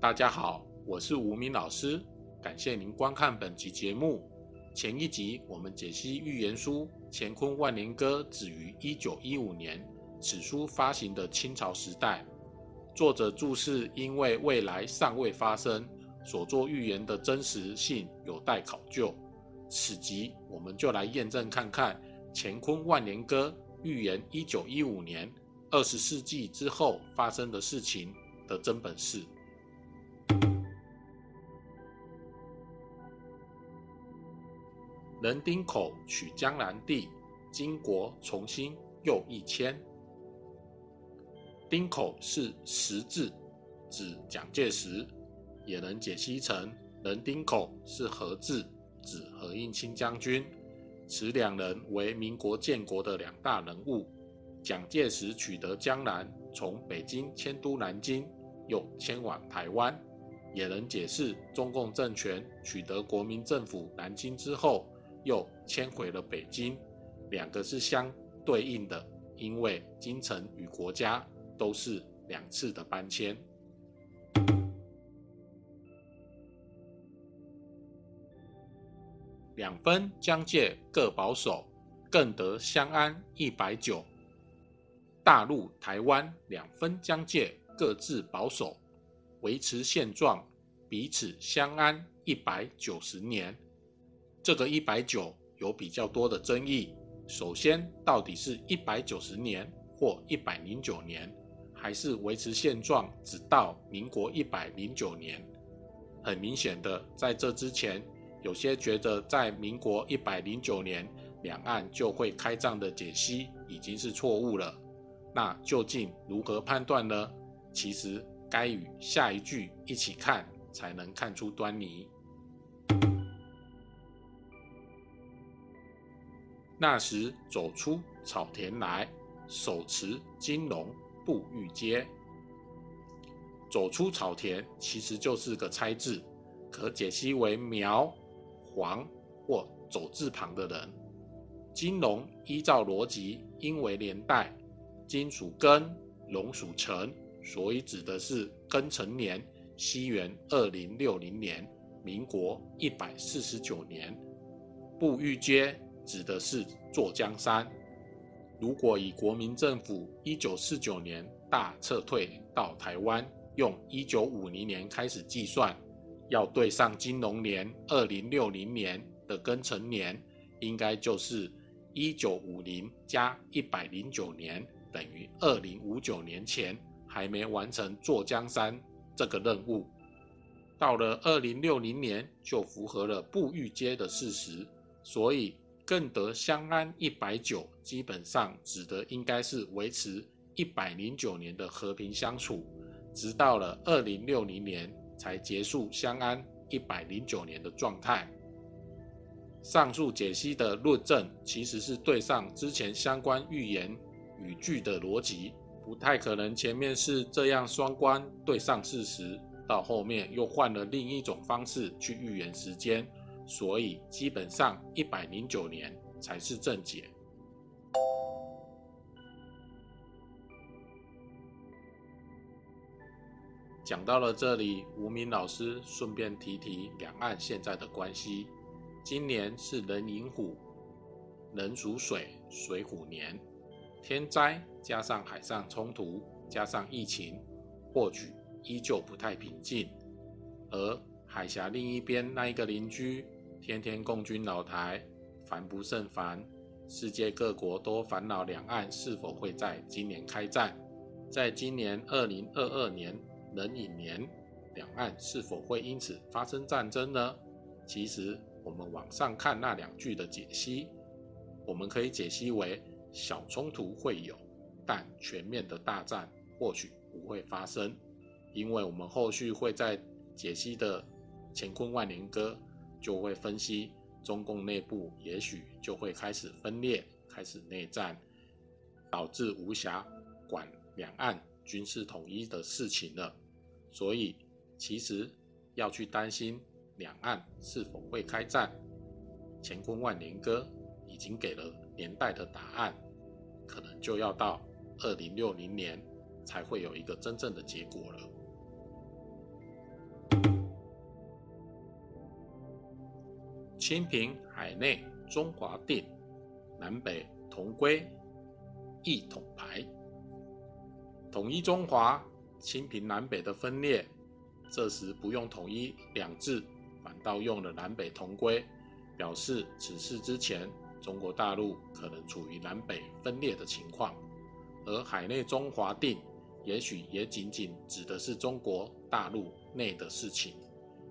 大家好，我是吴明老师，感谢您观看本集节目。前一集我们解析预言书《乾坤万年歌》止于一九一五年，此书发行的清朝时代。作者注释因为未来尚未发生，所作预言的真实性有待考究。此集我们就来验证看看《乾坤万年歌》预言一九一五年二十世纪之后发生的事情的真本事。人丁口取江南地，金国重新又一迁。丁口是十字，指蒋介石，也能解析成人丁口是何字，指何应钦将军。此两人为民国建国的两大人物。蒋介石取得江南，从北京迁都南京，又迁往台湾，也能解释中共政权取得国民政府南京之后。又迁回了北京，两个是相对应的，因为京城与国家都是两次的搬迁。两分疆界各保守，更得相安一百九。大陆、台湾两分疆界各自保守，维持现状，彼此相安一百九十年。这个一百九有比较多的争议。首先，到底是一百九十年或一百零九年，还是维持现状直到民国一百零九年？很明显的，在这之前，有些觉得在民国一百零九年两岸就会开战的解析已经是错误了。那究竟如何判断呢？其实该与下一句一起看，才能看出端倪。那时走出草田来，手持金龙步玉阶。走出草田其实就是个猜字，可解析为苗、黄或走字旁的人。金龙依照逻辑，因为连带，金属庚，龙属辰，所以指的是庚辰年，西元二零六零年，民国一百四十九年，步玉阶。指的是坐江山。如果以国民政府一九四九年大撤退到台湾，用一九五零年开始计算，要对上金龙年二零六零年的庚辰年，应该就是一九五零加一百零九年，等于二零五九年前还没完成坐江山这个任务。到了二零六零年，就符合了布玉阶的事实，所以。更得相安一百九，基本上指的应该是维持一百零九年的和平相处，直到了二零六零年才结束相安一百零九年的状态。上述解析的论证其实是对上之前相关预言语句的逻辑，不太可能前面是这样双关对上事实，到后面又换了另一种方式去预言时间。所以基本上一百零九年才是正解。讲到了这里，吴明老师顺便提提两岸现在的关系。今年是壬寅虎，壬属水，水虎年，天灾加上海上冲突加上疫情，或许依旧不太平静。而海峡另一边那一个邻居。天天共军老台，烦不胜烦。世界各国都烦恼两岸是否会在今年开战。在今年二零二二年壬寅年，两岸是否会因此发生战争呢？其实我们往上看那两句的解析，我们可以解析为小冲突会有，但全面的大战或许不会发生。因为我们后续会在解析的《乾坤万年歌》。就会分析中共内部也许就会开始分裂，开始内战，导致无暇管两岸军事统一的事情了。所以，其实要去担心两岸是否会开战，《乾坤万年歌》已经给了年代的答案，可能就要到二零六零年才会有一个真正的结果了。清平海内中华定，南北同归，一统牌。统一中华，清平南北的分裂，这时不用统一两字，反倒用了南北同归，表示此事之前，中国大陆可能处于南北分裂的情况，而海内中华定，也许也仅仅指的是中国大陆内的事情，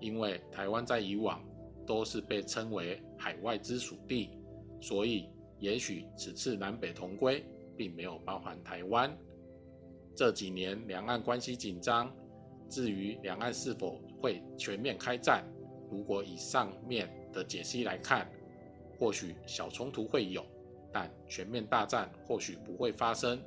因为台湾在以往。都是被称为海外之属地，所以也许此次南北同归，并没有包含台湾。这几年两岸关系紧张，至于两岸是否会全面开战，如果以上面的解析来看，或许小冲突会有，但全面大战或许不会发生，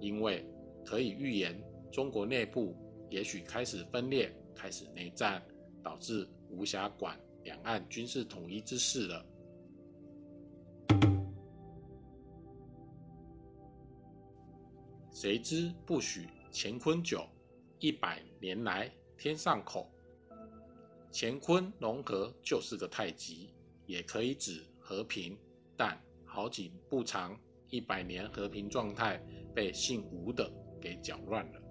因为可以预言，中国内部也许开始分裂，开始内战，导致无暇管。两岸军事统一之事了。谁知不许乾坤久，一百年来天上口。乾坤融合就是个太极，也可以指和平，但好景不长，一百年和平状态被姓吴的给搅乱了。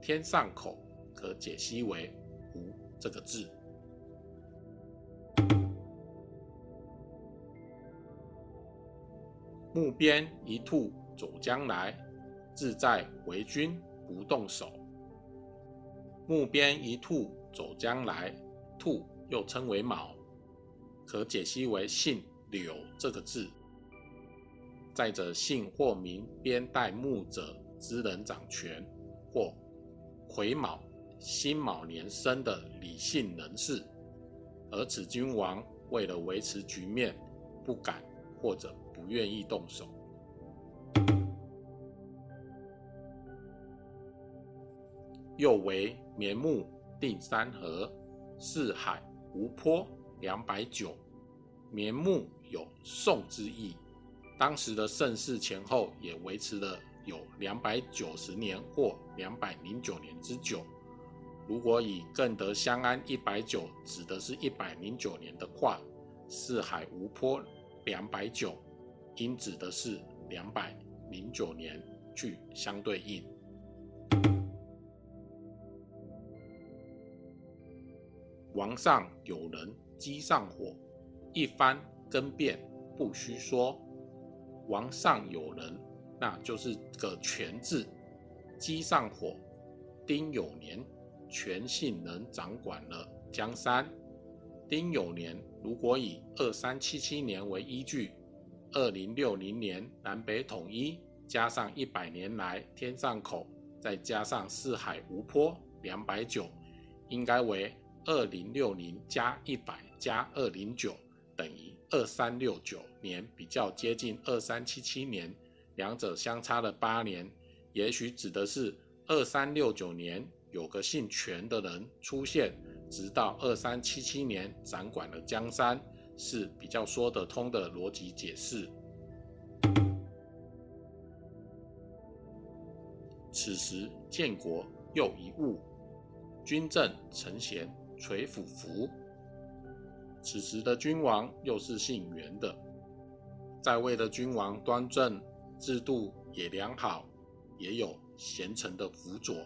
天上口可解析为吴这个字。木边一兔走将来，自在为君不动手。木边一兔走将来，兔又称为卯，可解析为姓柳这个字。再者，姓或名边带木者之人掌权，或癸卯、辛卯年生的李姓人士，而此君王为了维持局面，不敢或者。愿意动手，又为绵木定山河，四海无坡两百九。绵木有宋之意，当时的盛世前后也维持了有两百九十年或两百零九年之久。如果以更得相安一百九，指的是一百零九年的话，四海无坡两百九。应指的是两百零九年去相对应。王上有人机上火，一番更变不须说。王上有人，那就是个权字。机上火，丁酉年，权姓人掌管了江山。丁酉年，如果以二三七七年为依据。二零六零年南北统一，加上一百年来天上口，再加上四海无坡两百九，应该为二零六零加一百加二零九等于二三六九年，比较接近二三七七年，两者相差了八年，也许指的是二三六九年有个姓权的人出现，直到二三七七年掌管了江山。是比较说得通的逻辑解释。此时建国又一物，君正臣贤垂辅服。此时的君王又是姓袁的，在位的君王端正，制度也良好，也有贤臣的辅佐。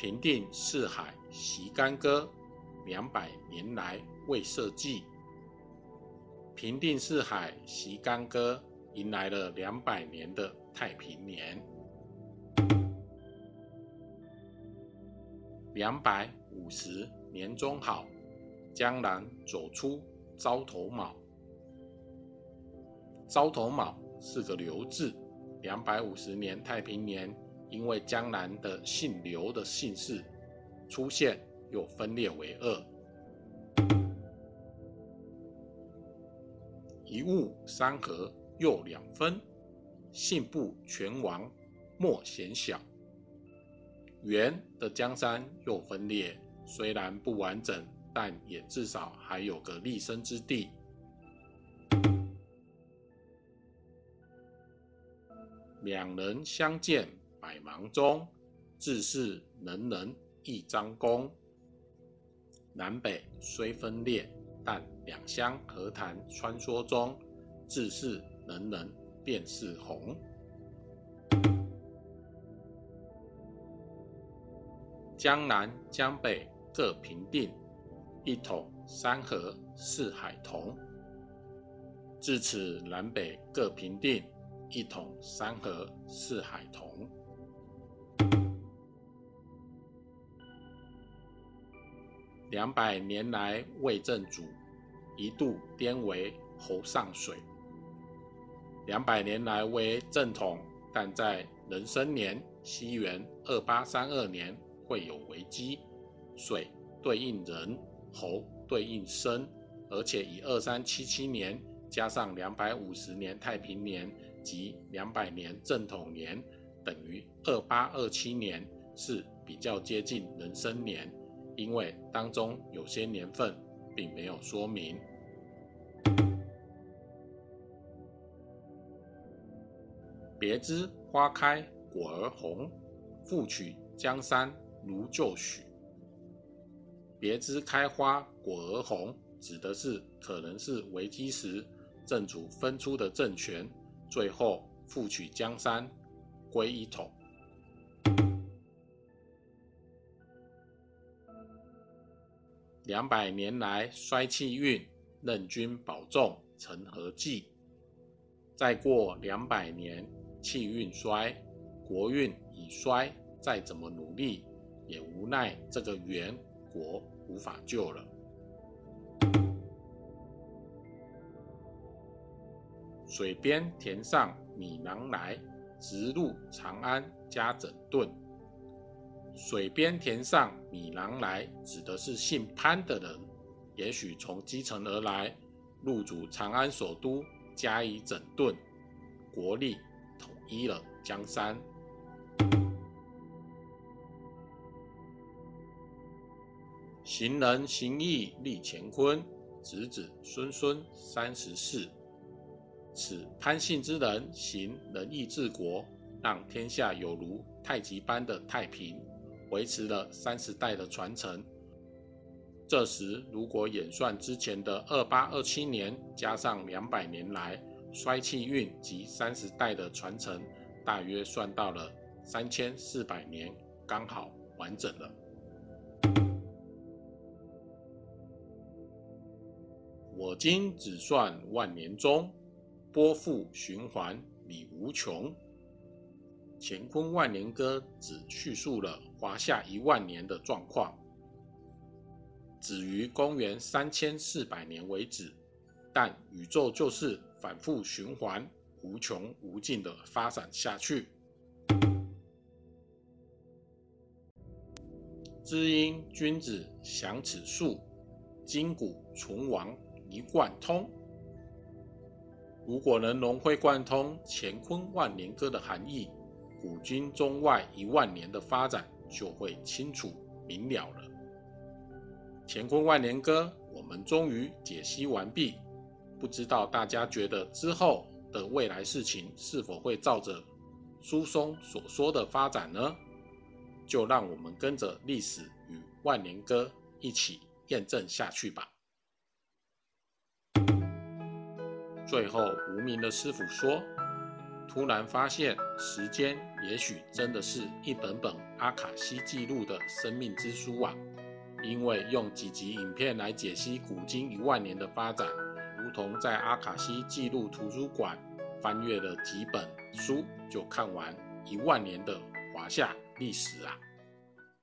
平定四海习干戈，两百年来未设计。平定四海习干戈，迎来了两百年的太平年。两百五十年中好，江南走出招头卯。招头卯是个刘字，两百五十年太平年。因为江南的姓刘的姓氏出现，又分裂为二，一物三合又两分，姓不全亡莫嫌小。元的江山又分裂，虽然不完整，但也至少还有个立身之地。两人相见。百忙中，自是人人一张弓。南北虽分裂，但两相和谈穿梭中，自是人人便是红。江南江北各平定，一统山河四海同。至此南北各平定。一统山河四海同。两百年来魏正主一度颠为侯上水。两百年来为正统，但在壬申年西元二八三二年会有危机。水对应人，侯对应申，而且以二三七七年加上两百五十年太平年。即两百年正统年等于二八二七年是比较接近壬申年，因为当中有些年份并没有说明。别枝花开果儿红，复取江山如旧许。别枝开花果儿红，指的是可能是危机时正主分出的政权。最后复取江山，归一统。两百年来衰气运，任君保重成何计？再过两百年，气运衰，国运已衰，再怎么努力，也无奈这个元国无法救了。水边田上米囊来，直入长安加整顿。水边田上米郎来，指的是姓潘的人，也许从基层而来，入主长安首都，加以整顿，国力统一了江山。行人行义立乾坤，子子孙孙三十四。此潘姓之人行仁义治国，让天下有如太极般的太平，维持了三十代的传承。这时，如果演算之前的二八二七年，加上两百年来衰气运及三十代的传承，大约算到了三千四百年，刚好完整了。我今只算万年中。波复循环，理无穷。乾坤万年歌只叙述了华夏一万年的状况，止于公元三千四百年为止。但宇宙就是反复循环、无穷无尽的发展下去。知音君子享此术，今古存亡一贯通。如果能融会贯通乾坤万年歌的含义，古今中外一万年的发展就会清楚明了了。乾坤万年歌我们终于解析完毕，不知道大家觉得之后的未来事情是否会照着书中所说的发展呢？就让我们跟着历史与万年歌一起验证下去吧。最后，无名的师傅说：“突然发现，时间也许真的是一本本阿卡西记录的生命之书啊！因为用几集影片来解析古今一万年的发展，如同在阿卡西记录图书馆翻阅了几本书就看完一万年的华夏历史啊！”